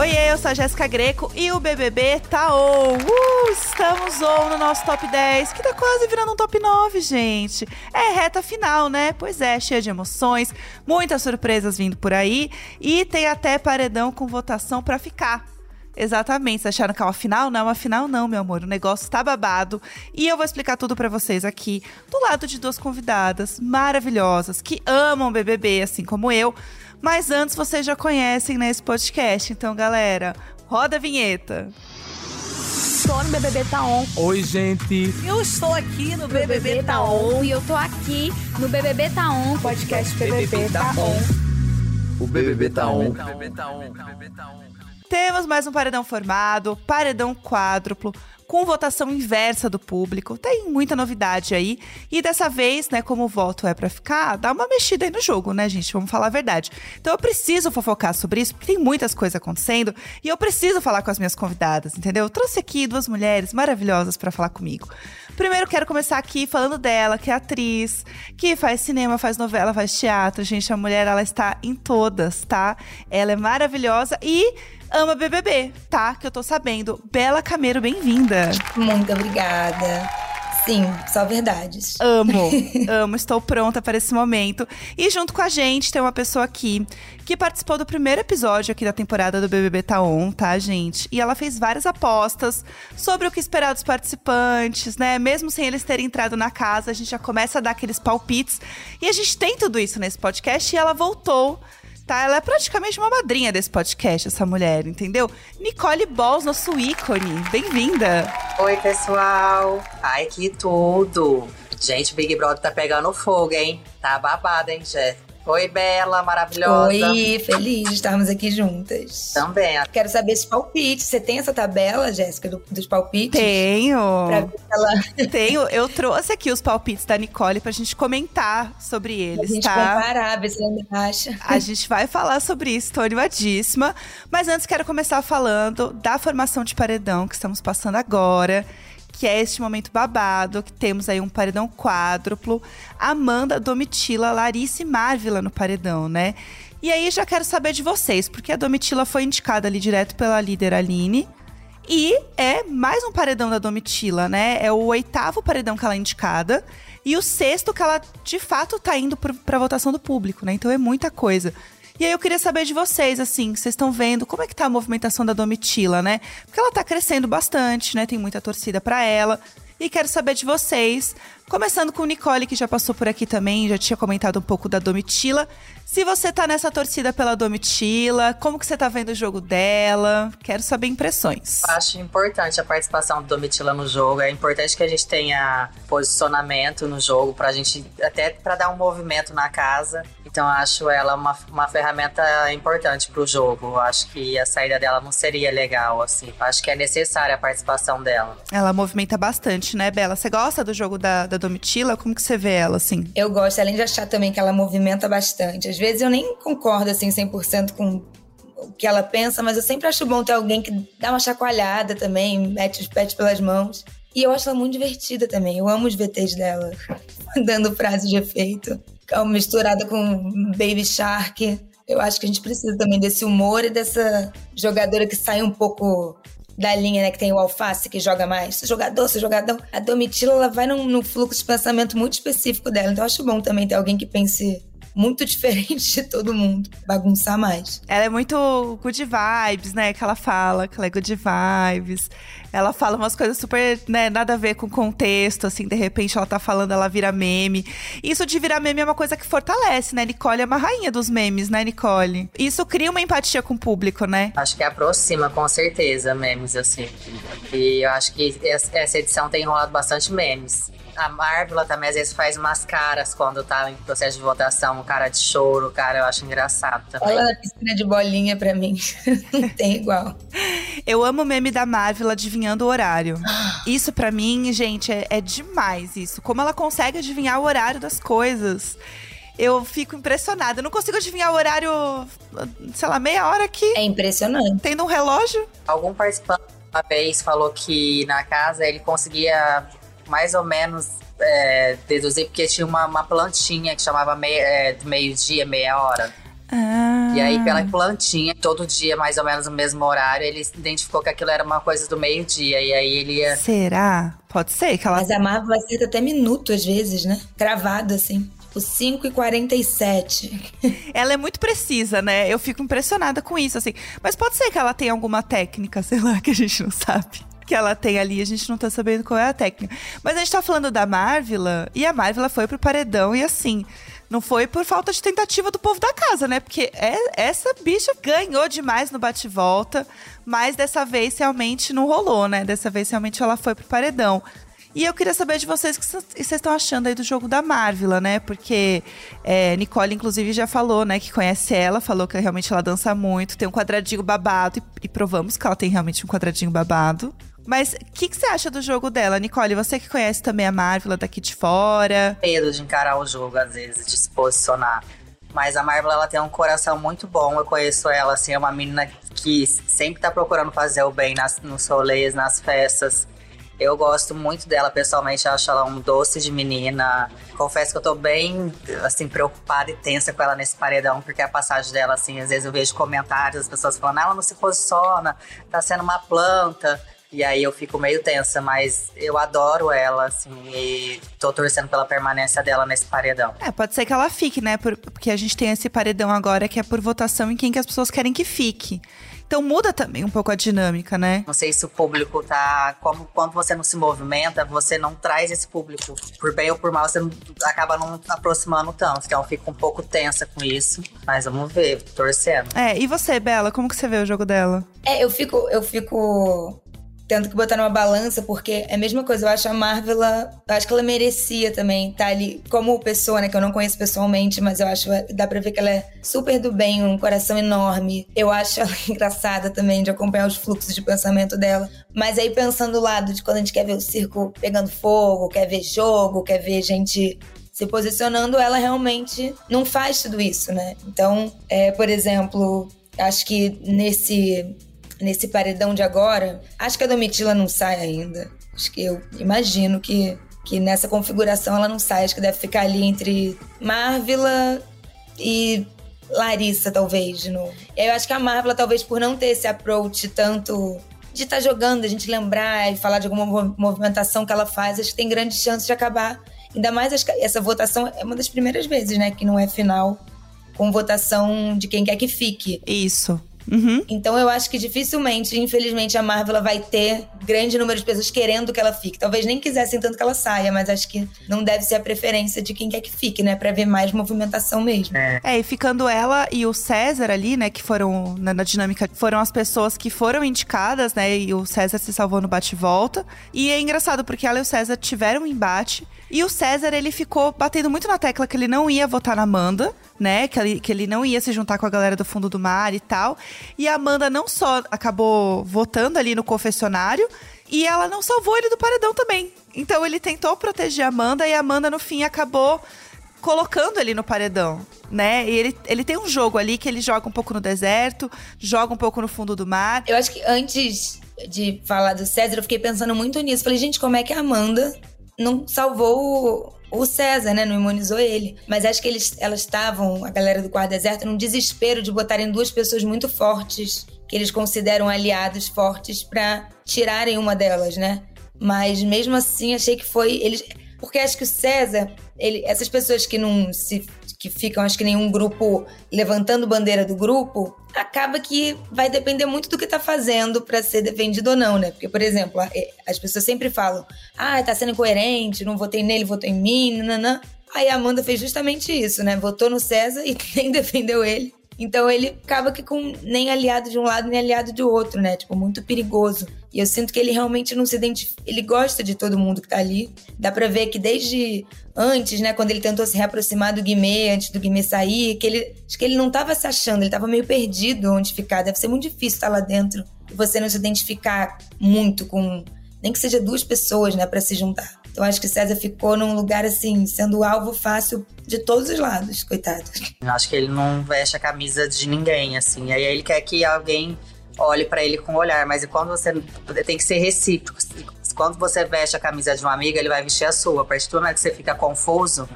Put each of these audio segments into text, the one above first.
Oi, eu sou a Jéssica Greco e o BBB tá on. Uh, estamos on no nosso top 10, que tá quase virando um top 9, gente. É reta final, né? Pois é, cheia de emoções, muitas surpresas vindo por aí e tem até paredão com votação para ficar. Exatamente. Vocês acharam que é uma final? Não, uma final não, meu amor. O negócio tá babado. E eu vou explicar tudo para vocês aqui, do lado de duas convidadas maravilhosas que amam BBB, assim como eu. Mas antes vocês já conhecem nesse né, podcast. Então, galera, roda a vinheta. Estou no BBB Tá On. Oi, gente. Eu estou aqui no BBB, BBB Tá On. E eu tô aqui no BBB Tá On. Podcast BBB, BBB Tá On. O BBB Tá On. Temos mais um paredão formado, paredão quádruplo com votação inversa do público. Tem muita novidade aí. E dessa vez, né, como o voto é para ficar, dá uma mexida aí no jogo, né, gente? Vamos falar a verdade. Então eu preciso fofocar sobre isso, porque tem muitas coisas acontecendo e eu preciso falar com as minhas convidadas, entendeu? Eu trouxe aqui duas mulheres maravilhosas para falar comigo. Primeiro, quero começar aqui falando dela, que é atriz, que faz cinema, faz novela, faz teatro. Gente, a mulher, ela está em todas, tá? Ela é maravilhosa e ama BBB, tá? Que eu tô sabendo. Bela Cameiro, bem-vinda. Muito obrigada. Sim, só verdades. Amo, amo, estou pronta para esse momento. E junto com a gente tem uma pessoa aqui que participou do primeiro episódio aqui da temporada do BBB Taon, tá, gente? E ela fez várias apostas sobre o que esperar dos participantes, né? Mesmo sem eles terem entrado na casa, a gente já começa a dar aqueles palpites. E a gente tem tudo isso nesse podcast e ela voltou tá? Ela é praticamente uma madrinha desse podcast, essa mulher, entendeu? Nicole Balls, nosso ícone. Bem-vinda. Oi, pessoal. Ai, que tudo. Gente, Big Brother tá pegando fogo, hein? Tá babado, hein, Jéssica? Oi, Bela, maravilhosa. Oi, feliz de estarmos aqui juntas. Também. Quero saber esses palpites. Você tem essa tabela, Jéssica, do, dos palpites? Tenho. Pra ver ela... Tenho. Eu trouxe aqui os palpites da Nicole pra gente comentar sobre eles, a gente tá? comparar, ver se ela me acha. A gente vai falar sobre isso, tô animadíssima. Mas antes quero começar falando da formação de paredão que estamos passando agora que é este momento babado, que temos aí um paredão quádruplo, Amanda, Domitila, Larissa e Marvila no paredão, né? E aí já quero saber de vocês, porque a Domitila foi indicada ali direto pela líder Aline. E é mais um paredão da Domitila, né? É o oitavo paredão que ela é indicada. E o sexto que ela, de fato, tá indo pra votação do público, né? Então é muita coisa. E aí eu queria saber de vocês, assim, vocês estão vendo como é que tá a movimentação da Domitila, né? Porque ela tá crescendo bastante, né? Tem muita torcida para ela. E quero saber de vocês, começando com Nicole, que já passou por aqui também, já tinha comentado um pouco da Domitila. Se você tá nessa torcida pela Domitila, como que você tá vendo o jogo dela? Quero saber impressões. Acho importante a participação do Domitila no jogo. É importante que a gente tenha posicionamento no jogo pra gente até para dar um movimento na casa. Então acho ela uma, uma ferramenta importante pro jogo. Acho que a saída dela não seria legal assim. Acho que é necessária a participação dela. Ela movimenta bastante, né, Bela? Você gosta do jogo da, da Domitila? Como que você vê ela assim? Eu gosto, além de achar também que ela movimenta bastante. Às vezes eu nem concordo assim 100% com o que ela pensa, mas eu sempre acho bom ter alguém que dá uma chacoalhada também, mete os pés pelas mãos. E eu acho ela muito divertida também. Eu amo os VTs dela, dando frases de efeito, misturada com Baby Shark. Eu acho que a gente precisa também desse humor e dessa jogadora que sai um pouco da linha, né? Que tem o alface que joga mais. Jogador, seu jogador. A Domitila, ela vai num, num fluxo de pensamento muito específico dela. Então acho bom também ter alguém que pense muito diferente de todo mundo. Bagunçar mais. Ela é muito good vibes, né? Que ela fala que ela é good vibes. Ela fala umas coisas super, né, nada a ver com o contexto, assim, de repente ela tá falando, ela vira meme. Isso de virar meme é uma coisa que fortalece, né? Nicole é uma rainha dos memes, né, Nicole? Isso cria uma empatia com o público, né? Acho que aproxima, com certeza, memes, assim. E eu acho que essa edição tem enrolado bastante memes. A Marvel também às vezes faz umas caras quando tá em processo de votação, cara de choro, cara, eu acho engraçado também. Olha a piscina de bolinha pra mim. Não tem igual. Eu amo o meme da Marvel adivinhando o horário. Isso para mim, gente, é, é demais isso. Como ela consegue adivinhar o horário das coisas eu fico impressionada. Eu não consigo adivinhar o horário, sei lá, meia hora aqui. É impressionante. Tendo um relógio. Algum participante uma vez falou que na casa ele conseguia mais ou menos é, deduzir, porque tinha uma, uma plantinha que chamava meia, é, meio-dia, meia hora. Ah. E aí, pela plantinha, todo dia, mais ou menos no mesmo horário, ele identificou que aquilo era uma coisa do meio-dia. E aí ele ia. Será? Pode ser que ela. Mas a Marvel acerta até minuto às vezes, né? Cravado assim. Tipo, 5 e 47. Ela é muito precisa, né? Eu fico impressionada com isso, assim. Mas pode ser que ela tenha alguma técnica, sei lá, que a gente não sabe. Que ela tem ali, a gente não tá sabendo qual é a técnica. Mas a gente tá falando da Marvila, e a Marvila foi pro paredão, e assim. Não foi por falta de tentativa do povo da casa, né? Porque é, essa bicha ganhou demais no bate-volta, mas dessa vez realmente não rolou, né? Dessa vez realmente ela foi pro paredão. E eu queria saber de vocês o que vocês estão achando aí do jogo da Marvila, né? Porque é, Nicole, inclusive, já falou, né, que conhece ela, falou que realmente ela dança muito, tem um quadradinho babado, e, e provamos que ela tem realmente um quadradinho babado. Mas o que, que, você acha do jogo dela, Nicole? Você que conhece também a Marvel daqui de fora. Medo de encarar o jogo, às vezes, de se posicionar. Mas a Marvel, ela tem um coração muito bom. Eu conheço ela, assim, é uma menina que sempre tá procurando fazer o bem nas, nos rolês, nas festas. Eu gosto muito dela pessoalmente, acho ela um doce de menina. Confesso que eu tô bem, assim, preocupada e tensa com ela nesse paredão, porque a passagem dela, assim, às vezes eu vejo comentários, as pessoas falando, ela não se posiciona, tá sendo uma planta. E aí eu fico meio tensa, mas eu adoro ela, assim, e tô torcendo pela permanência dela nesse paredão. É, pode ser que ela fique, né? Porque a gente tem esse paredão agora que é por votação em quem que as pessoas querem que fique. Então muda também um pouco a dinâmica, né? Não sei se o público tá. Como quando você não se movimenta, você não traz esse público. Por bem ou por mal, você não, acaba não aproximando tanto. Então fica um pouco tensa com isso. Mas vamos ver, torcendo. É, e você, Bela, como que você vê o jogo dela? É, eu fico. Eu fico tendo que botar numa balança, porque é a mesma coisa. Eu acho a Marvel, eu acho que ela merecia também estar tá ali como pessoa, né? Que eu não conheço pessoalmente, mas eu acho, dá pra ver que ela é super do bem, um coração enorme. Eu acho ela engraçada também de acompanhar os fluxos de pensamento dela. Mas aí pensando do lado de quando a gente quer ver o circo pegando fogo, quer ver jogo, quer ver gente se posicionando, ela realmente não faz tudo isso, né? Então, é, por exemplo, acho que nesse nesse paredão de agora, acho que a Domitila não sai ainda. Acho que eu imagino que, que nessa configuração ela não sai. Acho que deve ficar ali entre Marvila e Larissa, talvez, de novo. Eu acho que a Marvila, talvez por não ter esse approach tanto de estar tá jogando, a gente lembrar e falar de alguma movimentação que ela faz, acho que tem grandes chances de acabar. Ainda mais essa votação é uma das primeiras vezes, né, que não é final com votação de quem quer que fique. Isso. Uhum. Então eu acho que dificilmente, infelizmente, a Marvel vai ter grande número de pessoas querendo que ela fique. Talvez nem quisessem tanto que ela saia, mas acho que não deve ser a preferência de quem quer que fique, né? Pra ver mais movimentação mesmo. É, é e ficando ela e o César ali, né? Que foram, na, na dinâmica, foram as pessoas que foram indicadas, né? E o César se salvou no bate-volta. E é engraçado, porque ela e o César tiveram um embate. E o César, ele ficou batendo muito na tecla que ele não ia votar na Amanda, né? Que ele, que ele não ia se juntar com a galera do fundo do mar e tal. E a Amanda não só acabou votando ali no confessionário, e ela não salvou ele do paredão também. Então ele tentou proteger a Amanda e a Amanda, no fim, acabou colocando ele no paredão, né? E ele, ele tem um jogo ali que ele joga um pouco no deserto, joga um pouco no fundo do mar. Eu acho que antes de falar do César, eu fiquei pensando muito nisso. Falei, gente, como é que a Amanda não salvou o César, né? Não imunizou ele. Mas acho que eles, elas estavam, a galera do Quarto Deserto, num desespero de botarem duas pessoas muito fortes, que eles consideram aliados fortes, para tirarem uma delas, né? Mas mesmo assim, achei que foi. Eles, porque acho que o César, ele, essas pessoas que não se que ficam, acho que nenhum grupo levantando bandeira do grupo, acaba que vai depender muito do que tá fazendo para ser defendido ou não, né? Porque, por exemplo, as pessoas sempre falam: ah, tá sendo incoerente, não votei nele, votou em mim, nananã. Aí a Amanda fez justamente isso, né? Votou no César e nem defendeu ele. Então ele acaba que com nem aliado de um lado nem aliado de outro, né? Tipo, muito perigoso. E eu sinto que ele realmente não se identifica. Ele gosta de todo mundo que tá ali. Dá pra ver que desde antes, né, quando ele tentou se reaproximar do Guimê, antes do Guimê sair, que ele. Acho que ele não tava se achando, ele tava meio perdido onde ficar. Deve ser muito difícil estar lá dentro e você não se identificar muito com. Nem que seja duas pessoas, né, para se juntar. Então acho que César ficou num lugar assim, sendo alvo fácil de todos os lados, coitado. Eu acho que ele não veste a camisa de ninguém, assim. Aí ele quer que alguém olhe para ele com olhar, mas quando você tem que ser recíproco. Quando você veste a camisa de uma amiga, ele vai vestir a sua. A partir do momento que você fica confuso,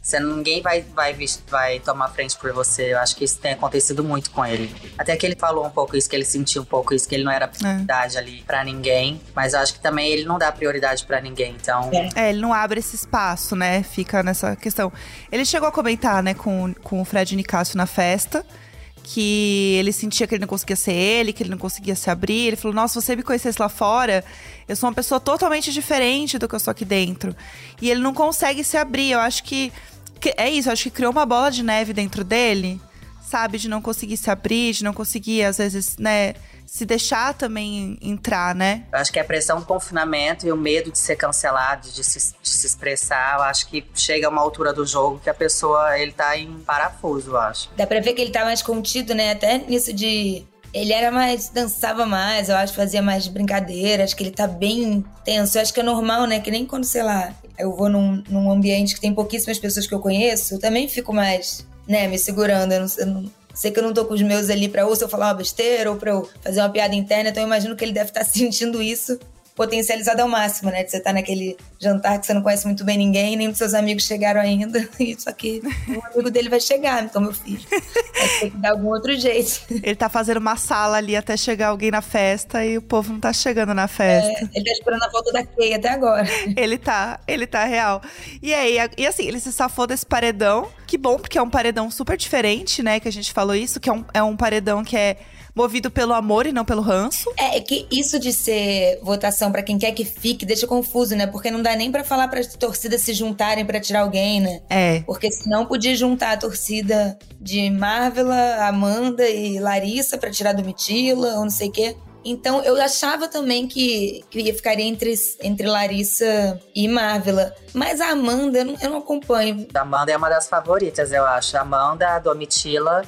você, ninguém vai, vai, vai tomar frente por você. Eu acho que isso tem acontecido muito com ele. Até que ele falou um pouco isso, que ele sentiu um pouco isso, que ele não era prioridade é. ali para ninguém. Mas eu acho que também ele não dá prioridade para ninguém, então... É. ele não abre esse espaço, né? Fica nessa questão. Ele chegou a comentar, né, com, com o Fred Nicásio na festa, que ele sentia que ele não conseguia ser ele, que ele não conseguia se abrir. Ele falou: Nossa, você me conhecesse lá fora, eu sou uma pessoa totalmente diferente do que eu sou aqui dentro. E ele não consegue se abrir. Eu acho que, que é isso, eu acho que criou uma bola de neve dentro dele, sabe? De não conseguir se abrir, de não conseguir, às vezes, né? Se deixar também entrar, né? Eu acho que a pressão do confinamento e o medo de ser cancelado, de se, de se expressar, eu acho que chega a uma altura do jogo que a pessoa, ele tá em parafuso, eu acho. Dá pra ver que ele tá mais contido, né? Até nisso de ele era mais. dançava mais, eu acho, fazia mais brincadeiras, acho que ele tá bem tenso. Eu acho que é normal, né? Que nem quando, sei lá, eu vou num, num ambiente que tem pouquíssimas pessoas que eu conheço, eu também fico mais, né, me segurando. Eu não, eu não Sei que eu não tô com os meus ali pra ou se eu falar uma besteira ou pra eu fazer uma piada interna, então eu imagino que ele deve estar tá sentindo isso potencializado ao máximo, né? De você estar tá naquele jantar que você não conhece muito bem ninguém, nem os seus amigos chegaram ainda. Só que o amigo dele vai chegar, então, meu filho. Vai ter que dar algum outro jeito. Ele tá fazendo uma sala ali até chegar alguém na festa e o povo não tá chegando na festa. É, ele tá esperando a volta da Kay até agora. Ele tá, ele tá real. E aí, e assim, ele se safou desse paredão. Que bom, porque é um paredão super diferente, né? Que a gente falou isso, que é um, é um paredão que é movido pelo amor e não pelo ranço. É, é que isso de ser votação para quem quer que fique deixa confuso, né? Porque não dá nem para falar para torcidas se juntarem para tirar alguém, né? É. Porque senão podia juntar a torcida de Marvela, Amanda e Larissa para tirar do Mitila ou não sei o quê. Então eu achava também que, que ia ficaria entre, entre Larissa e Marvela. Mas a Amanda, eu não, eu não acompanho. A Amanda é uma das favoritas, eu acho. A Amanda, a Domitila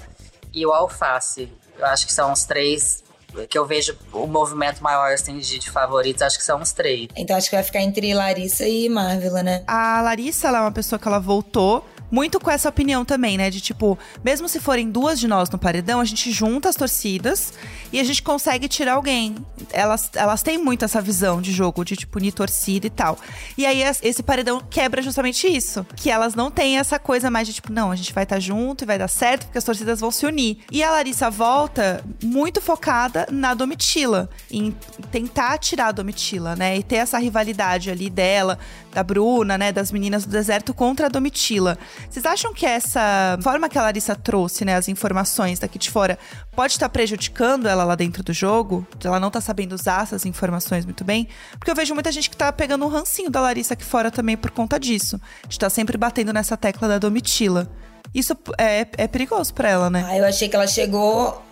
e o Alface. Eu acho que são os três que eu vejo o movimento maior assim, de, de favoritos, acho que são os três. Então acho que vai ficar entre Larissa e Marvel, né? A Larissa, ela é uma pessoa que ela voltou muito com essa opinião também, né? De tipo, mesmo se forem duas de nós no paredão, a gente junta as torcidas e a gente consegue tirar alguém. Elas, elas têm muito essa visão de jogo, de tipo, unir torcida e tal. E aí esse paredão quebra justamente isso. Que elas não têm essa coisa mais de tipo, não, a gente vai estar tá junto e vai dar certo, porque as torcidas vão se unir. E a Larissa volta muito focada na Domitila, em tentar tirar a Domitila, né? E ter essa rivalidade ali dela, da Bruna, né? Das meninas do deserto contra a Domitila. Vocês acham que essa forma que a Larissa trouxe, né, as informações daqui de fora, pode estar prejudicando ela lá dentro do jogo? Ela não tá sabendo usar essas informações muito bem? Porque eu vejo muita gente que tá pegando um rancinho da Larissa aqui fora também por conta disso. De estar tá sempre batendo nessa tecla da Domitila. Isso é, é perigoso para ela, né? Ah, eu achei que ela chegou.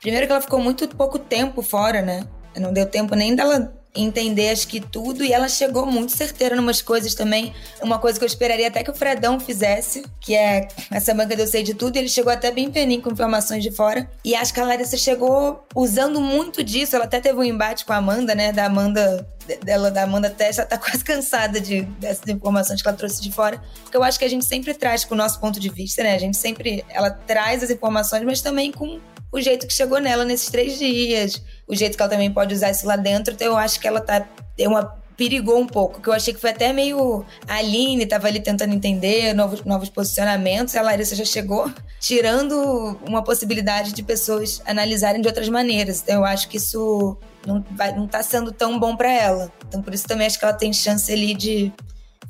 Primeiro que ela ficou muito pouco tempo fora, né? Não deu tempo nem dela entender acho que tudo e ela chegou muito certeira em umas coisas também. Uma coisa que eu esperaria até que o Fredão fizesse, que é essa banca de eu sei de tudo, ele chegou até bem peninho com informações de fora. E acho que a Larissa chegou usando muito disso. Ela até teve um embate com a Amanda, né? Da Amanda dela, da Amanda Testa, tá quase cansada de, dessas informações que ela trouxe de fora. Porque eu acho que a gente sempre traz com o nosso ponto de vista, né? A gente sempre. Ela traz as informações, mas também com o jeito que chegou nela nesses três dias, o jeito que ela também pode usar isso lá dentro. Então eu acho que ela tá. Tem uma perigou um pouco, que eu achei que foi até meio. A Aline tava ali tentando entender novos, novos posicionamentos, e a Larissa já chegou tirando uma possibilidade de pessoas analisarem de outras maneiras. Então eu acho que isso não, vai, não tá sendo tão bom para ela. Então por isso também acho que ela tem chance ali de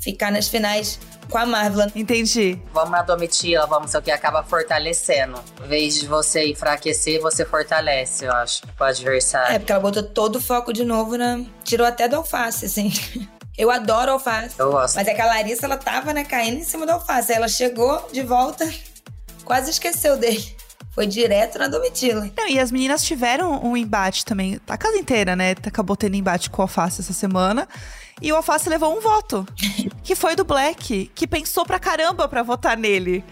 ficar nas finais com a Marvel. Entendi. Vamos na Domitila, vamos o que acaba fortalecendo. Em vez de você enfraquecer, você fortalece, eu acho, o adversário. É, porque ela botou todo o foco de novo na. Tirou até do alface, assim. Eu adoro alface. Eu gosto. Mas é que a Larissa, ela tava, né, caindo em cima do alface. Aí ela chegou de volta, quase esqueceu dele. Foi direto na Domitila. Não, e as meninas tiveram um embate também. A casa inteira, né? Acabou tendo embate com o Alface essa semana. E o Alface levou um voto, que foi do Black, que pensou pra caramba pra votar nele.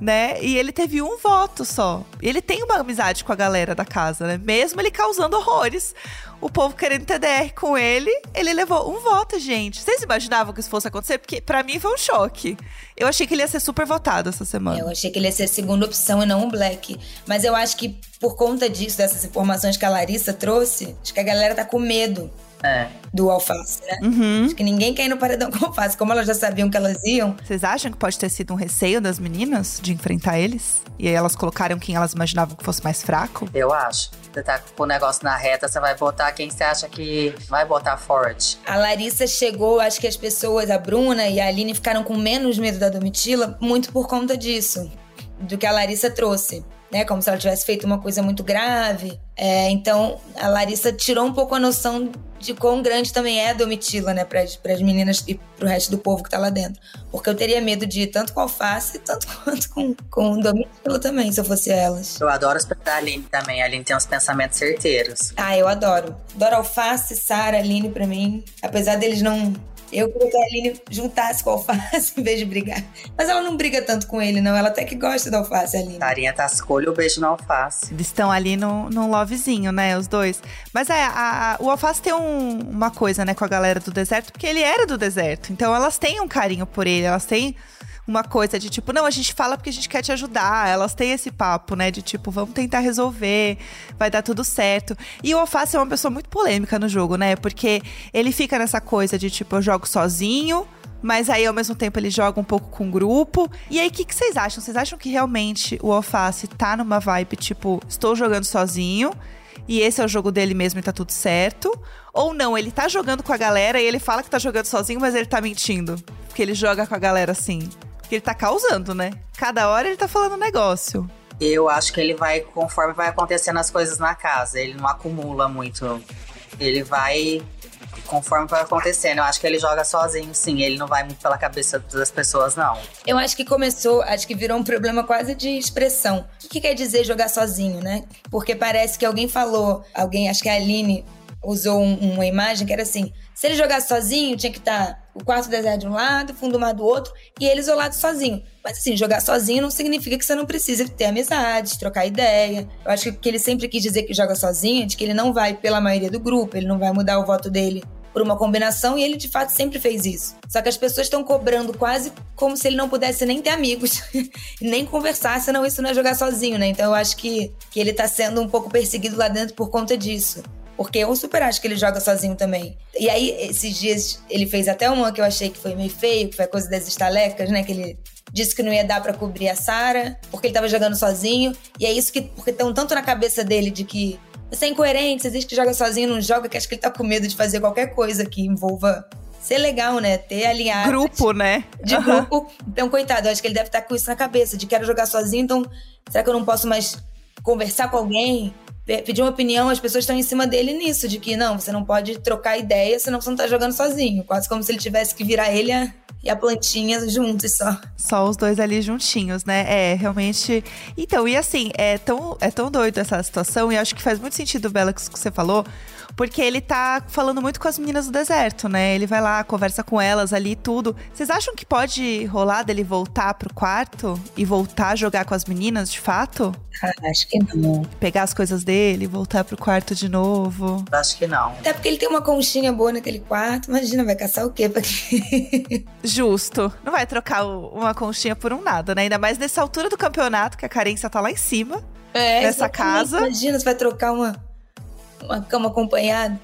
Né? E ele teve um voto só. Ele tem uma amizade com a galera da casa, né? Mesmo ele causando horrores. O povo querendo TDR com ele, ele levou um voto, gente. Vocês imaginavam que isso fosse acontecer? Porque para mim foi um choque. Eu achei que ele ia ser super votado essa semana. Eu achei que ele ia ser a segunda opção e não o Black. Mas eu acho que por conta disso, dessas informações que a Larissa trouxe, acho que a galera tá com medo É. do alface, né? Uhum. Acho que ninguém quer ir no paredão com alface. Como elas já sabiam que elas iam, Vocês acham que pode ter sido um receio das meninas de enfrentar eles? E aí elas colocaram quem elas imaginavam que fosse mais fraco? Eu acho. Você tá com o negócio na reta, você vai botar quem você acha que vai botar forte. a Larissa chegou, acho que as pessoas, a Bruna e a Aline ficaram com menos medo da Domitila, muito por conta disso, do que a Larissa trouxe. Né, como se ela tivesse feito uma coisa muito grave. É, então, a Larissa tirou um pouco a noção de quão grande também é a Domitila, né, para as meninas e pro resto do povo que tá lá dentro. Porque eu teria medo de ir tanto com a Alface, tanto quanto com, com Domitila também, se eu fosse elas. Eu adoro os da Aline também. A Aline tem uns pensamentos certeiros. Ah, eu adoro. Adoro Alface, Sara, Aline pra mim. Apesar deles não. Eu queria que a Aline juntasse com a Alface em vez de brigar. Mas ela não briga tanto com ele, não. Ela até que gosta da Alface, a Aline. Tarinha tá escolha o beijo no alface. Eles estão ali no, num lovezinho, né? Os dois. Mas é, a- a- o Alface tem um- uma coisa, né, com a galera do deserto, porque ele era do deserto. Então elas têm um carinho por ele, elas têm uma coisa de tipo, não, a gente fala porque a gente quer te ajudar. Elas têm esse papo, né? De tipo, vamos tentar resolver, vai dar tudo certo. E o Alface é uma pessoa muito polêmica no jogo, né? Porque ele fica nessa coisa de tipo, eu jogo sozinho. Mas aí, ao mesmo tempo, ele joga um pouco com o grupo. E aí, o que, que vocês acham? Vocês acham que realmente o Alface tá numa vibe, tipo, estou jogando sozinho? E esse é o jogo dele mesmo e tá tudo certo? Ou não, ele tá jogando com a galera e ele fala que tá jogando sozinho, mas ele tá mentindo. Porque ele joga com a galera assim. Porque ele tá causando, né? Cada hora ele tá falando um negócio. Eu acho que ele vai, conforme vai acontecendo as coisas na casa, ele não acumula muito. Ele vai conforme vai acontecendo. Eu acho que ele joga sozinho, sim. Ele não vai muito pela cabeça das pessoas, não. Eu acho que começou, acho que virou um problema quase de expressão. O que quer dizer jogar sozinho, né? Porque parece que alguém falou, alguém, acho que a Aline usou um- uma imagem que era assim: se ele jogasse sozinho, tinha que estar o quarto deserto de um lado, o fundo do mar do outro, e ele isolado sozinho. Mas assim, jogar sozinho não significa que você não precisa ter amizade, trocar ideia. Eu acho que ele sempre quis dizer que joga sozinho é de que ele não vai pela maioria do grupo, ele não vai mudar o voto dele por uma combinação, e ele de fato sempre fez isso. Só que as pessoas estão cobrando quase como se ele não pudesse nem ter amigos, nem conversar, senão isso não é jogar sozinho, né? Então eu acho que, que ele tá sendo um pouco perseguido lá dentro por conta disso. Porque eu super acho que ele joga sozinho também. E aí, esses dias, ele fez até uma que eu achei que foi meio feio, que foi a coisa das estalecas, né? Que ele disse que não ia dar pra cobrir a Sara, porque ele tava jogando sozinho. E é isso que. Porque estão tanto na cabeça dele de que você é incoerente, você diz que joga sozinho, não joga, que acho que ele tá com medo de fazer qualquer coisa que envolva ser legal, né? Ter alinhado Grupo, né? de grupo. Então, coitado, eu acho que ele deve estar com isso na cabeça, de quero jogar sozinho, então será que eu não posso mais conversar com alguém? Pe- Pedir uma opinião, as pessoas estão em cima dele nisso, de que não, você não pode trocar ideia, senão você não tá jogando sozinho. Quase como se ele tivesse que virar ele a- e a plantinha juntos só. Só os dois ali juntinhos, né? É, realmente. Então, e assim, é tão, é tão doido essa situação, e acho que faz muito sentido, Bela, que você falou, porque ele tá falando muito com as meninas do deserto, né? Ele vai lá, conversa com elas ali e tudo. Vocês acham que pode rolar dele voltar pro quarto e voltar a jogar com as meninas, de fato? Ah, acho que não. Pegar as coisas dele, voltar pro quarto de novo? Acho que não. Até porque ele tem uma conchinha boa naquele quarto. Imagina, vai caçar o quê? pra quê? Justo. Não vai trocar uma conchinha por um nada, né? Ainda mais nessa altura do campeonato, que a carência tá lá em cima. É, Nessa exatamente. casa. Imagina, você vai trocar uma, uma cama acompanhada.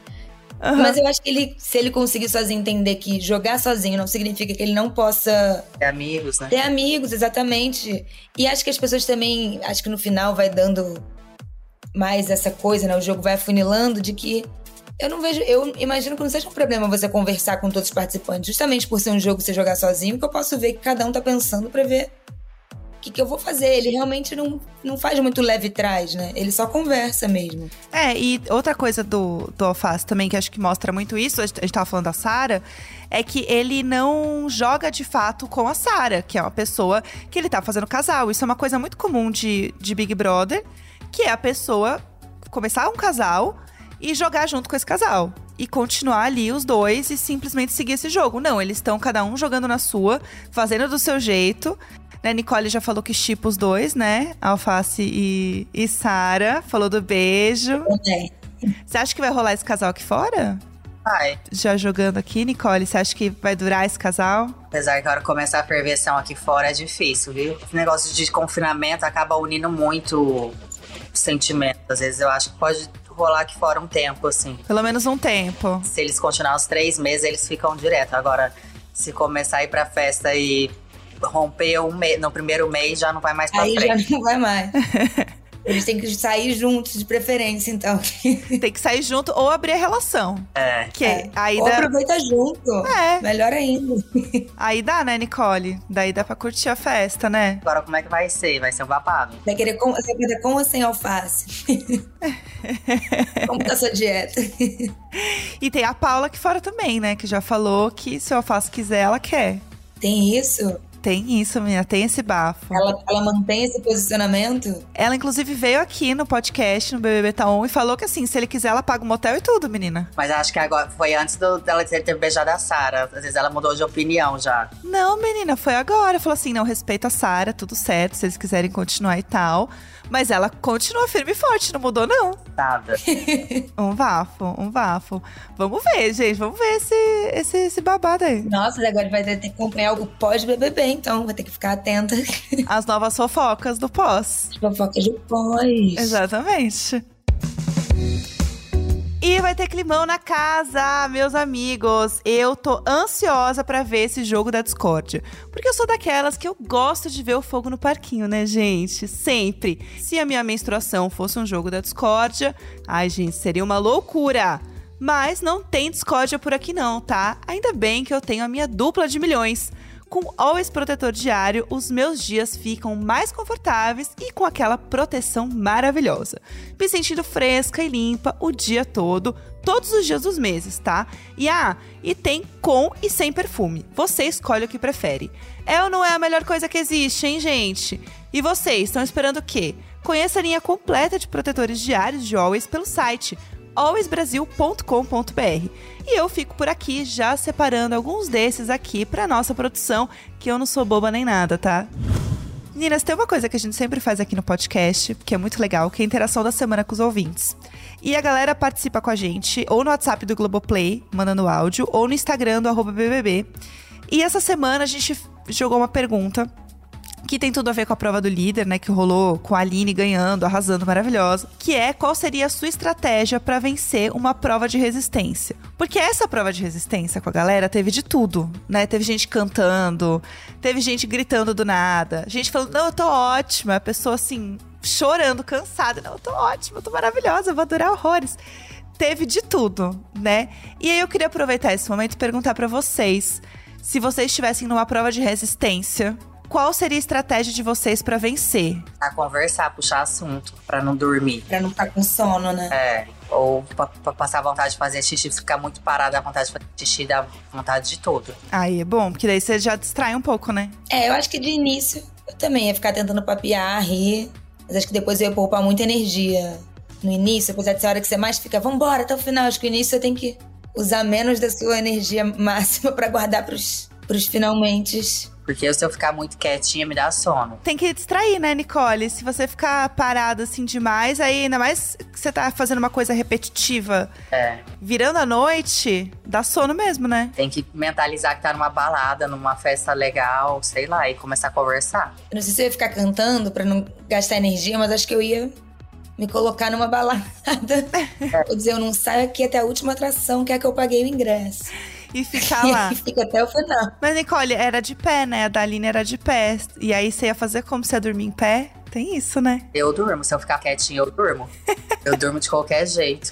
Aham. Mas eu acho que ele, se ele conseguir sozinho entender que jogar sozinho não significa que ele não possa É amigos, né? ter amigos, exatamente. E acho que as pessoas também, acho que no final vai dando mais essa coisa, né? O jogo vai afunilando de que eu não vejo, eu imagino que não seja um problema você conversar com todos os participantes, justamente por ser um jogo você jogar sozinho, que eu posso ver que cada um tá pensando pra ver o que, que eu vou fazer. Ele realmente não, não faz muito leve trás, né? Ele só conversa mesmo. É, e outra coisa do, do Alface também, que acho que mostra muito isso, a gente a gente tava falando da Sara, é que ele não joga de fato com a Sara, que é uma pessoa que ele tá fazendo casal. Isso é uma coisa muito comum de, de Big Brother, que é a pessoa começar um casal e jogar junto com esse casal. E continuar ali os dois e simplesmente seguir esse jogo. Não, eles estão cada um jogando na sua, fazendo do seu jeito. Né, Nicole já falou que chipa os dois, né? Alface e, e Sara. Falou do beijo. Também. Você acha que vai rolar esse casal aqui fora? Vai. Já jogando aqui, Nicole, você acha que vai durar esse casal? Apesar que a hora que começar a ferveção aqui fora é difícil, viu? Esse negócio de confinamento acaba unindo muito sentimentos. Às vezes eu acho que pode rolar aqui fora um tempo, assim. Pelo menos um tempo. Se eles continuarem os três meses, eles ficam direto. Agora, se começar a ir pra festa e romper um me- no primeiro mês, já não vai mais pra Aí já frente. não vai mais. Eles têm que sair juntos, de preferência, então. Tem que sair junto ou abrir a relação. É. Que É. aí Ou dá, aproveita junto. É. Melhor ainda. aí dá, né, Nicole? Daí dá pra curtir a festa, né? Agora, como é que vai ser? Vai ser um babado. Vai querer com, você vai querer com ou sem alface? Como tá sua dieta? E tem a Paula aqui fora também, né? Que já falou que se o alface quiser, ela quer. Tem isso? Tem isso, menina, tem esse bafo. Ela, ela mantém esse posicionamento? Ela, inclusive, veio aqui no podcast, no BBB Tá On, e falou que, assim, se ele quiser, ela paga o motel e tudo, menina. Mas acho que agora foi antes do- dela ter, ter beijado a Sara. Às vezes ela mudou de opinião já. Não, menina, foi agora. Falou assim, não, respeito a Sara, tudo certo, se eles quiserem continuar e tal. Mas ela continua firme e forte, não mudou, não. Nada. Um bafo, um bafo. Vamos ver, gente, vamos ver esse, esse, esse babado aí. Nossa, agora vai ter que acompanhar o pós-BBB, então. Vai ter que ficar atenta. As novas fofocas do pós. Fofoca de pós. Exatamente. E vai ter climão na casa, meus amigos. Eu tô ansiosa pra ver esse jogo da Discord. Porque eu sou daquelas que eu gosto de ver o fogo no parquinho, né, gente? Sempre. Se a minha menstruação fosse um jogo da Discordia, ai, gente, seria uma loucura. Mas não tem discórdia por aqui não, tá? Ainda bem que eu tenho a minha dupla de milhões. Com Always Protetor Diário, os meus dias ficam mais confortáveis e com aquela proteção maravilhosa. Me sentindo fresca e limpa o dia todo, todos os dias dos meses, tá? E ah, e tem com e sem perfume. Você escolhe o que prefere. É ou não é a melhor coisa que existe, hein, gente? E vocês estão esperando o quê? Conheça a linha completa de protetores diários de Always pelo site alwaysbrasil.com.br. E eu fico por aqui já separando alguns desses aqui para nossa produção, que eu não sou boba nem nada, tá? Meninas, tem uma coisa que a gente sempre faz aqui no podcast, que é muito legal, que é a interação da semana com os ouvintes. E a galera participa com a gente, ou no WhatsApp do Globoplay, mandando áudio, ou no Instagram do BBB. E essa semana a gente jogou uma pergunta que tem tudo a ver com a prova do líder, né? Que rolou com a Aline ganhando, arrasando, maravilhosa. Que é qual seria a sua estratégia para vencer uma prova de resistência. Porque essa prova de resistência com a galera teve de tudo, né? Teve gente cantando, teve gente gritando do nada, gente falando, não, eu tô ótima. A pessoa assim, chorando, cansada. Não, eu tô ótima, eu tô maravilhosa, eu vou adorar horrores. Teve de tudo, né? E aí eu queria aproveitar esse momento e perguntar para vocês se vocês estivessem numa prova de resistência, qual seria a estratégia de vocês pra vencer? A conversar, puxar assunto, pra não dormir. Pra não ficar com sono, né? É. Ou pra, pra passar vontade de fazer xixi, ficar muito parada, a vontade de fazer xixi, dá vontade de tudo. Aí é bom, porque daí você já distrai um pouco, né? É, eu acho que de início eu também ia ficar tentando papiar, rir. Mas acho que depois eu ia poupar muita energia no início, apesar de ser a hora que você mais fica, vambora até o final. Acho que no início você tem que usar menos da sua energia máxima pra guardar pros, pros finalmente. Porque se eu ficar muito quietinha, me dá sono. Tem que distrair, né, Nicole? Se você ficar parado assim demais, aí ainda mais que você tá fazendo uma coisa repetitiva, É. virando a noite, dá sono mesmo, né? Tem que mentalizar que tá numa balada, numa festa legal, sei lá, e começar a conversar. Eu não sei se eu ia ficar cantando pra não gastar energia, mas acho que eu ia me colocar numa balada. Vou dizer, eu não saio aqui até a última atração, que é que eu paguei o ingresso. E ficar lá. Fico até o final. Mas, Nicole, era de pé, né? A Daline era de pé. E aí você ia fazer como? Você ia dormir em pé? Tem isso, né? Eu durmo, se eu ficar quietinha, eu durmo. eu durmo de qualquer jeito.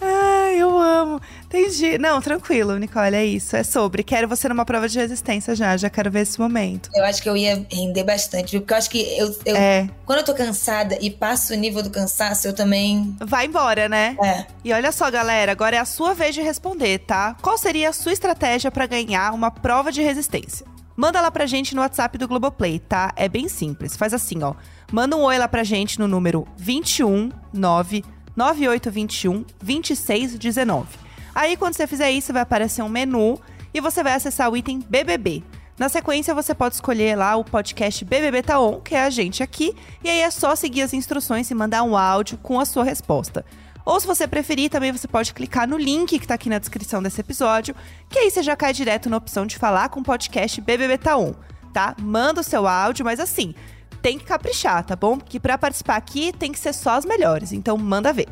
Ai, eu amo. Entendi. Não, tranquilo, Nicole, é isso. É sobre. Quero você numa prova de resistência já. Já quero ver esse momento. Eu acho que eu ia render bastante, viu? Porque eu acho que eu, eu- É. quando eu tô cansada e passo o nível do cansaço, eu também. Vai embora, né? É. E olha só, galera, agora é a sua vez de responder, tá? Qual seria a sua estratégia pra ganhar uma prova de resistência? Manda lá pra gente no WhatsApp do Globoplay, tá? É bem simples. Faz assim, ó. Manda um oi lá pra gente no número 21 9 9821 2619. Aí, quando você fizer isso, vai aparecer um menu e você vai acessar o item BBB. Na sequência, você pode escolher lá o podcast BBB Tá On, que é a gente aqui, e aí é só seguir as instruções e mandar um áudio com a sua resposta. Ou se você preferir, também você pode clicar no link que tá aqui na descrição desse episódio, que aí você já cai direto na opção de falar com o podcast BBB Tá On, tá? Manda o seu áudio, mas assim, tem que caprichar, tá bom? Porque pra participar aqui tem que ser só as melhores, então manda ver.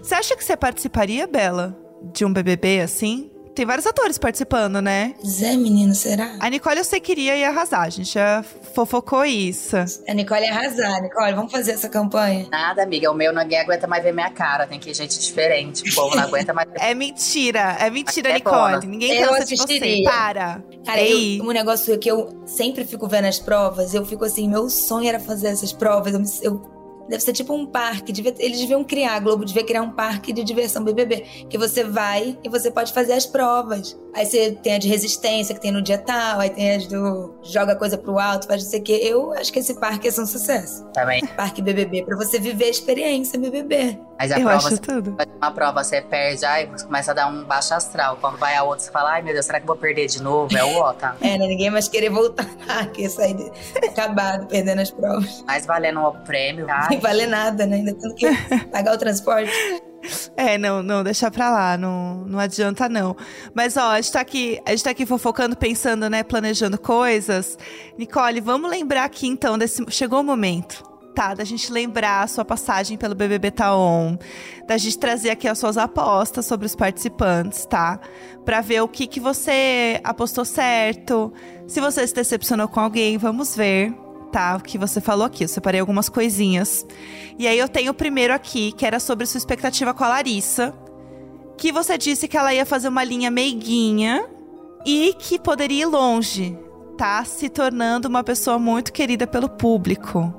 Você acha que você participaria, Bela, de um BBB assim? Tem vários atores participando, né? Zé, menino, será? A Nicole eu sei que iria ia arrasar, a gente já fofocou isso. A Nicole ia arrasar. Nicole, vamos fazer essa campanha? Nada, amiga. O meu ninguém aguenta mais ver minha cara. Tem que ir gente diferente. O povo não aguenta mais ver. É mentira, é mentira, É Nicole. boa. Ninguém Eu cansa de você. Para. Cara, Ei. eu, um negócio que eu sempre fico vendo as provas, eu fico assim, meu sonho era fazer essas provas. Eu, eu- deve ser tipo um parque. eles deviam criar, a Globo devia criar um parque de diversão BBB. Que você vai e você pode fazer as provas. Aí você tem a de resistência, que tem no dia tal, aí tem as do joga coisa pro alto, faz não sei o quê. Eu acho que esse parque ia ser um sucesso. Também. Parque BBB, pra você viver a experiência BBB. Mas a Eu prova, acho você tudo. uma prova, você perde, ai, você começa a dar um baixo astral. Quando vai a outra, você fala, ai meu Deus, será que eu vou perder de novo? É o ó, tá? É, né? Ninguém mais querer voltar aqui, ia sair de- acabado, perdendo as provas. Mais valendo o prêmio. Ai, Sem valer nada, né? Ainda tendo que pagar o transporte. É, não, não, deixa pra lá, não, não adianta não. Mas ó, a gente tá aqui, a gente tá aqui fofocando, pensando, né, planejando coisas. Nicole, vamos lembrar aqui então desse, chegou o momento, tá, da gente lembrar a sua passagem pelo BBB Taon, da gente trazer aqui as suas apostas sobre os participantes, tá? Pra ver o que que você apostou certo, se você se decepcionou com alguém, vamos ver. Tá, o que você falou aqui, eu separei algumas coisinhas. E aí eu tenho o primeiro aqui, que era sobre sua expectativa com a Larissa. Que você disse que ela ia fazer uma linha meiguinha e que poderia ir longe, tá? Se tornando uma pessoa muito querida pelo público.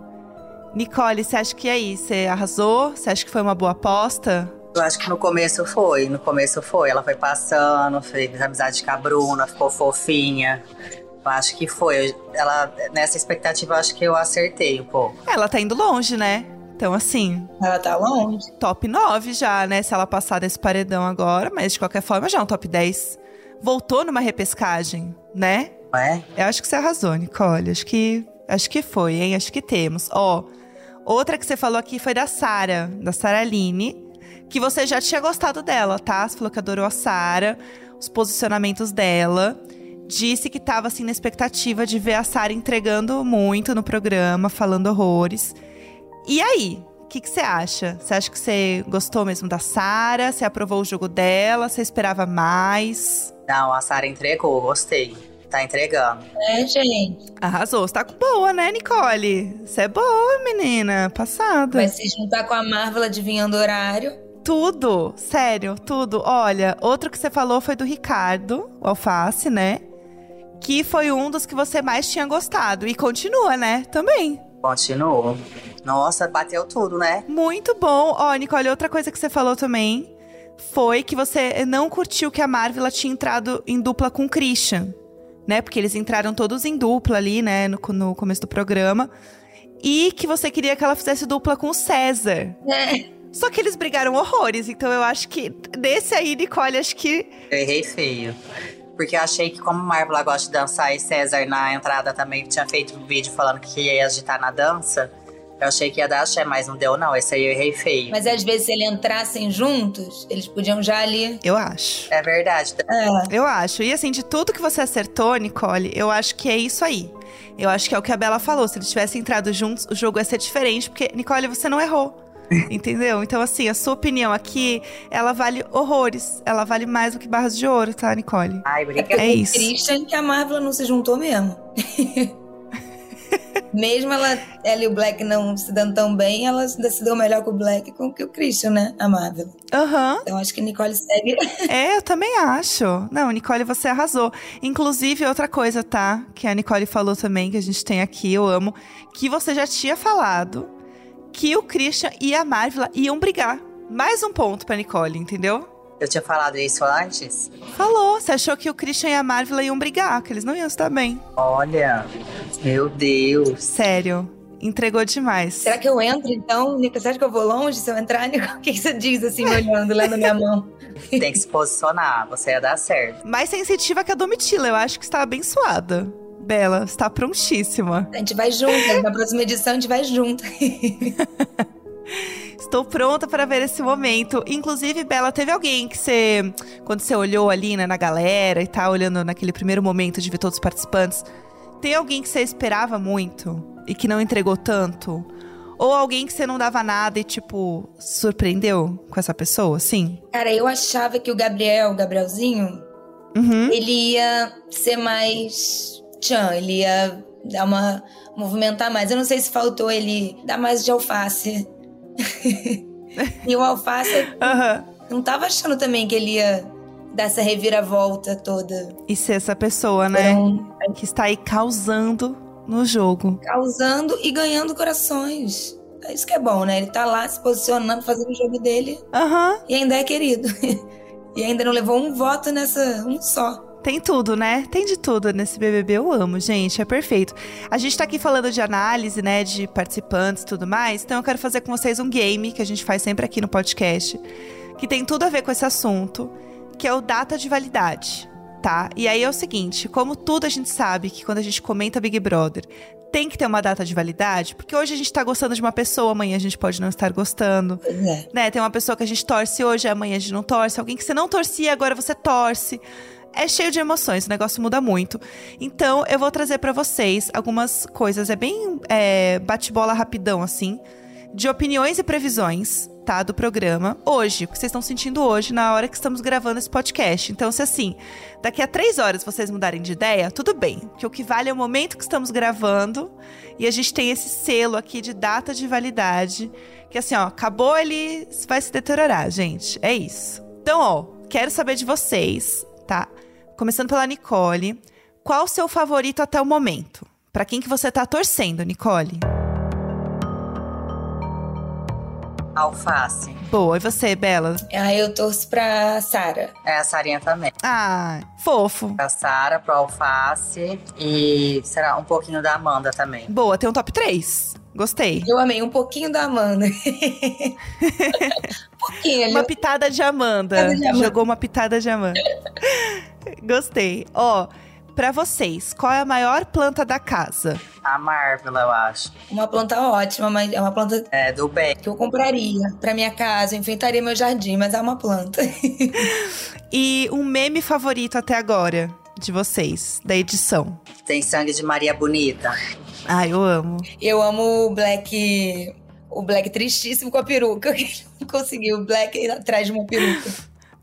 Nicole, você acha que é isso? Você arrasou? Você acha que foi uma boa aposta? Eu acho que no começo foi, no começo foi. Ela foi passando, fez amizade com a Bruna, ficou fofinha. Eu acho que foi. Ela, nessa expectativa, eu acho que eu acertei um pouco. Ela tá indo longe, né? Então, assim, Ela tá longe. top 9 já, né? Se ela passar desse paredão agora, mas de qualquer forma já é um top 10. Voltou numa repescagem, né? É? Eu acho que você arrasou, Nicole. Acho que, acho que foi, hein? Acho que temos. Ó, outra que você falou aqui foi da Sara, da Sara Aline, que você já tinha gostado dela, tá? Você falou que adorou a Sara, os posicionamentos dela. Disse que tava assim na expectativa de ver a Sara entregando muito no programa, falando horrores. E aí? O que você acha? Você acha que você gostou mesmo da Sara? Você aprovou o jogo dela? Você esperava mais? Não, a Sara entregou, gostei. Tá entregando. É, gente. Arrasou. Você tá com boa, né, Nicole? Você é boa, menina. Passada. Vai se juntar com a Marvel adivinhando o horário. Tudo. Sério, tudo. Olha, outro que você falou foi do Ricardo, o Alface, né? Que foi um dos que você mais tinha gostado. E continua, né? Também. Continuo. Nossa, bateu tudo, né? Muito bom. Ó, Nicole, outra coisa que você falou também foi que você não curtiu que a Marvel tinha entrado em dupla com o Christian, né? Porque eles entraram todos em dupla ali, né, no, no começo do programa. E que você queria que ela fizesse dupla com o César. É. Só que eles brigaram horrores, então eu acho que desse aí, Nicole, acho que. Eu errei feio. Porque eu achei que como Marvel gosta de dançar e César na entrada também tinha feito um vídeo falando que ia agitar na dança, eu achei que ia dar axé, mas não deu não. Esse aí eu errei feio. Mas às vezes, se eles entrassem juntos, eles podiam já ali. Eu acho. É verdade. É. Eu acho. E assim, de tudo que você acertou, Nicole, eu acho que é isso aí. Eu acho que é o que a Bela falou. Se eles tivessem entrado juntos, o jogo ia ser diferente, porque, Nicole, você não errou. Entendeu? Então, assim, a sua opinião aqui, ela vale horrores. Ela vale mais do que barras de ouro, tá, Nicole? Ai, obrigada. É isso. Christian que a Marvel não se juntou mesmo. Mesmo ela, ela e o Black não se dando tão bem, ela ainda se deu melhor com o Black com que o Christian, né? A Marvel. Aham. Então acho que Nicole segue. É, eu também acho. Não, Nicole, você arrasou. Inclusive, outra coisa, tá? Que a Nicole falou também, que a gente tem aqui, eu amo. Que você já tinha falado que o Christian e a Marvel iam brigar. Mais um ponto pra Nicole, entendeu? Eu tinha falado isso antes? Falou, você achou que o Christian e a Marvel iam brigar, que eles não iam se dar bem. Olha, meu Deus. Sério, entregou demais. Será que eu entro então? Nica, você acha que eu vou longe se eu entrar? Nica? O que você diz assim, me olhando, lendo a minha mão? Tem que se posicionar, você ia dar certo. Mais sensitiva que a Domitila, eu acho que está abençoada. Bela, está prontíssima. A gente vai junto, na próxima edição a gente vai junto. Estou pronta para ver esse momento. Inclusive, Bela, teve alguém que você, quando você olhou ali né, na galera e tá olhando naquele primeiro momento de ver todos os participantes, tem alguém que você esperava muito e que não entregou tanto? Ou alguém que você não dava nada e, tipo, surpreendeu com essa pessoa, sim? Cara, eu achava que o Gabriel, o Gabrielzinho, Uhum. ele ia ser mais tchan, ele ia dar uma movimentar mais. Eu não sei se faltou ele dar mais de alface. e o alface Aham. não tava achando também que ele ia dar essa reviravolta toda. E ser essa pessoa, né? Então, Que está aí causando no jogo. causando e ganhando corações. É isso que é bom, né? Ele tá lá se posicionando, fazendo o jogo dele Aham. e ainda é querido. e ainda não levou um voto nessa, um só. Tem tudo, né? Tem de tudo nesse BBB. Eu amo, gente. É perfeito. A gente tá aqui falando de análise, né? De participantes e tudo mais. Então eu quero fazer com vocês um game que a gente faz sempre aqui no podcast. Que tem tudo a ver com esse assunto. Que é o data de validade, tá? E aí é o seguinte: como tudo a gente sabe que quando a gente comenta Big Brother. Tem que ter uma data de validade, porque hoje a gente tá gostando de uma pessoa, amanhã a gente pode não estar gostando é. né? Tem uma pessoa que a gente torce hoje, amanhã a gente não torce. Alguém que você não torcia, agora você torce. É cheio de emoções, o negócio muda muito. Então, eu vou trazer pra vocês algumas coisas. É bem é, bate-bola rapidão, assim. De opiniões e previsões, tá? Do programa. Hoje, o que vocês estão sentindo hoje, na hora que estamos gravando esse podcast. Então, se assim, daqui a três horas vocês mudarem de ideia, tudo bem. Porque o que vale é o momento que estamos gravando. E a gente tem esse selo aqui de data de validade. Que assim, ó, acabou, ele vai se deteriorar, gente. É isso. Então, ó, quero saber de vocês, tá? Começando pela Nicole. Qual o seu favorito até o momento? Pra quem que você tá torcendo, Nicole? Alface. Boa, e você, Bela? Aí eu torço pra Sara. É a Sarinha também. Ah, fofo. Pra Sara, pro Alface e será um pouquinho da Amanda também. Boa, tem um top 3. Gostei. Eu amei um pouquinho da Amanda. um pouquinho ali. Uma pitada de Amanda. Pitada de Amanda. Jogou uma pitada de Amanda. Gostei. Ó, pra vocês, qual é a maior planta da casa? A Marvel, eu acho. Uma planta ótima, mas é uma planta É, do bem. que eu compraria pra minha casa, eu enfeitaria meu jardim, mas é uma planta. E um meme favorito até agora de vocês, da edição. Tem sangue de Maria Bonita. Ai, eu amo. Eu amo o Black. O Black tristíssimo com a peruca. que não conseguiu. O Black atrás de uma peruca.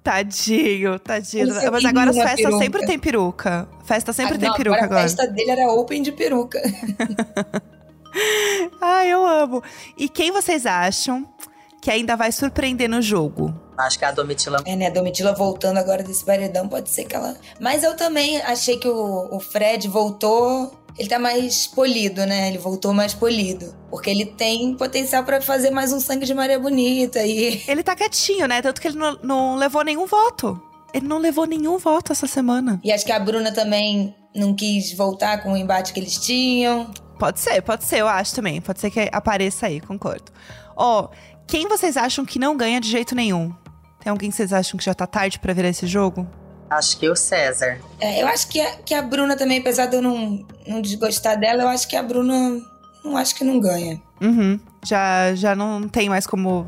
Tadinho, tadinho. Ele sempre Mas agora as festas peruca. sempre tem peruca. Festa sempre Ah, tem não, peruca A agora. festa dele era open de peruca. Ai, eu amo. E quem vocês acham que ainda vai surpreender no jogo? Acho que a Domitila É, né? A Domitila voltando agora desse paredão, pode ser que ela. Mas eu também achei que o, o Fred voltou. Ele tá mais polido, né? Ele voltou mais polido. Porque ele tem potencial pra fazer mais um sangue de Maria Bonita. E Ele tá quietinho, né? Tanto que ele não, não levou nenhum voto. Ele não levou nenhum voto essa semana. E acho que a Bruna também não quis voltar com o embate que eles tinham. Pode ser, pode ser, eu acho também. Pode ser que apareça aí, concordo. Ó, quem vocês acham que não ganha de jeito nenhum? Tem alguém que vocês acham que já tá tarde pra virar esse jogo? Acho que o César. É, eu acho que a, que a Bruna também, apesar de eu não, não desgostar dela, eu acho que a Bruna. Não acho que não ganha. Uhum. Já, já não tem mais como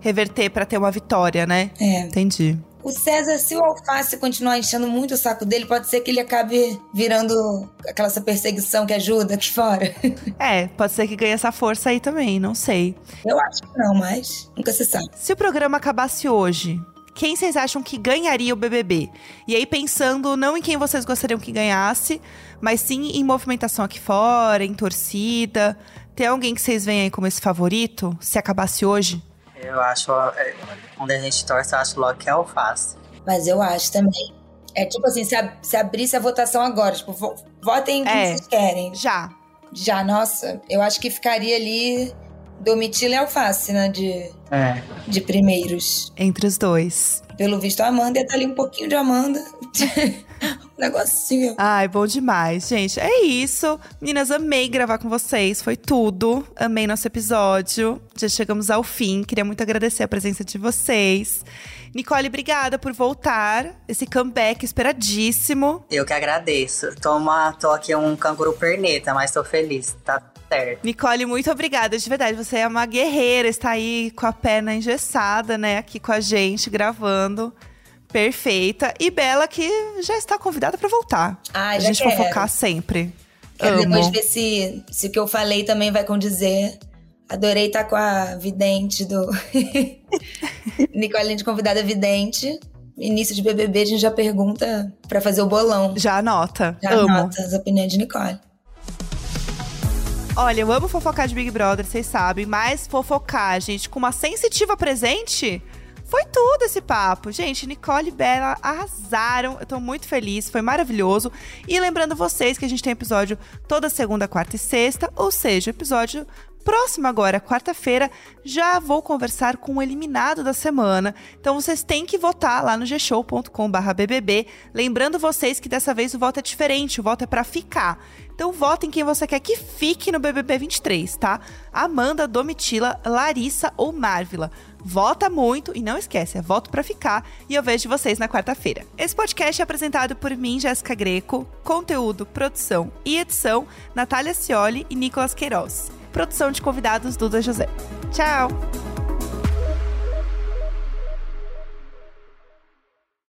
reverter pra ter uma vitória, né? É. Entendi. O César, se o Alface continuar enchendo muito o saco dele, pode ser que ele acabe virando aquela essa perseguição que ajuda aqui fora. É, pode ser que ganhe essa força aí também, não sei. Eu acho que não, mas nunca se sabe. Se o programa acabasse hoje, quem vocês acham que ganharia o BBB? E aí pensando não em quem vocês gostariam que ganhasse, mas sim em movimentação aqui fora, em torcida. Tem alguém que vocês veem aí como esse favorito? Se acabasse hoje? Eu acho. é, Quando a gente torce, eu acho logo que é Alface. Mas eu acho também. É tipo assim, se, a- se abrisse a votação agora, tipo, vo- votem em quem É. vocês querem. Já. Já, nossa, eu acho que ficaria ali Domitila e Alface, né? De, É. de primeiros. Entre os dois. Pelo visto, a Amanda ia estar ali um pouquinho de Amanda. um negocinho. Ai, bom demais, gente. É isso. Meninas, amei gravar com vocês. Foi tudo. Amei nosso episódio. Já chegamos ao fim. Queria muito agradecer a presença de vocês. Nicole, obrigada por voltar. Esse comeback esperadíssimo. Eu que agradeço. Tô, uma, tô aqui um canguru perneta, mas tô feliz. Tá certo. Nicole, muito obrigada. De verdade, você é uma guerreira. Está aí com a perna engessada, né? Aqui com a gente, gravando. Perfeita. E Bela, que já está convidada para voltar. Ai, a gente quero. fofocar sempre. Quero Amo. depois ver se, se o que eu falei também vai condizer Adorei estar com a vidente do. Nicole, de convidada vidente. Início de BBB, a gente já pergunta pra fazer o bolão. Já anota. Já Amo. anota as opiniões de Nicole. Olha, eu amo fofocar de Big Brother, vocês sabem, mas fofocar, gente, com uma sensitiva presente. Foi tudo esse papo. Gente, Nicole e Bela arrasaram. Eu tô muito feliz, foi maravilhoso. E lembrando vocês que a gente tem episódio toda segunda, quarta e sexta, ou seja, episódio próximo agora, quarta-feira, já vou conversar com o eliminado da semana. Então vocês têm que votar lá no gshow.com/bbb. Lembrando vocês que dessa vez o voto é diferente, o voto é para ficar. Então votem quem você quer que fique no BBB 23, tá? Amanda, Domitila, Larissa ou Marvila. Vota muito e não esquece, é voto pra ficar e eu vejo vocês na quarta-feira. Esse podcast é apresentado por mim, Jéssica Greco, conteúdo, produção e edição, Natália Cioli e Nicolas Queiroz. Produção de convidados, Duda José. Tchau!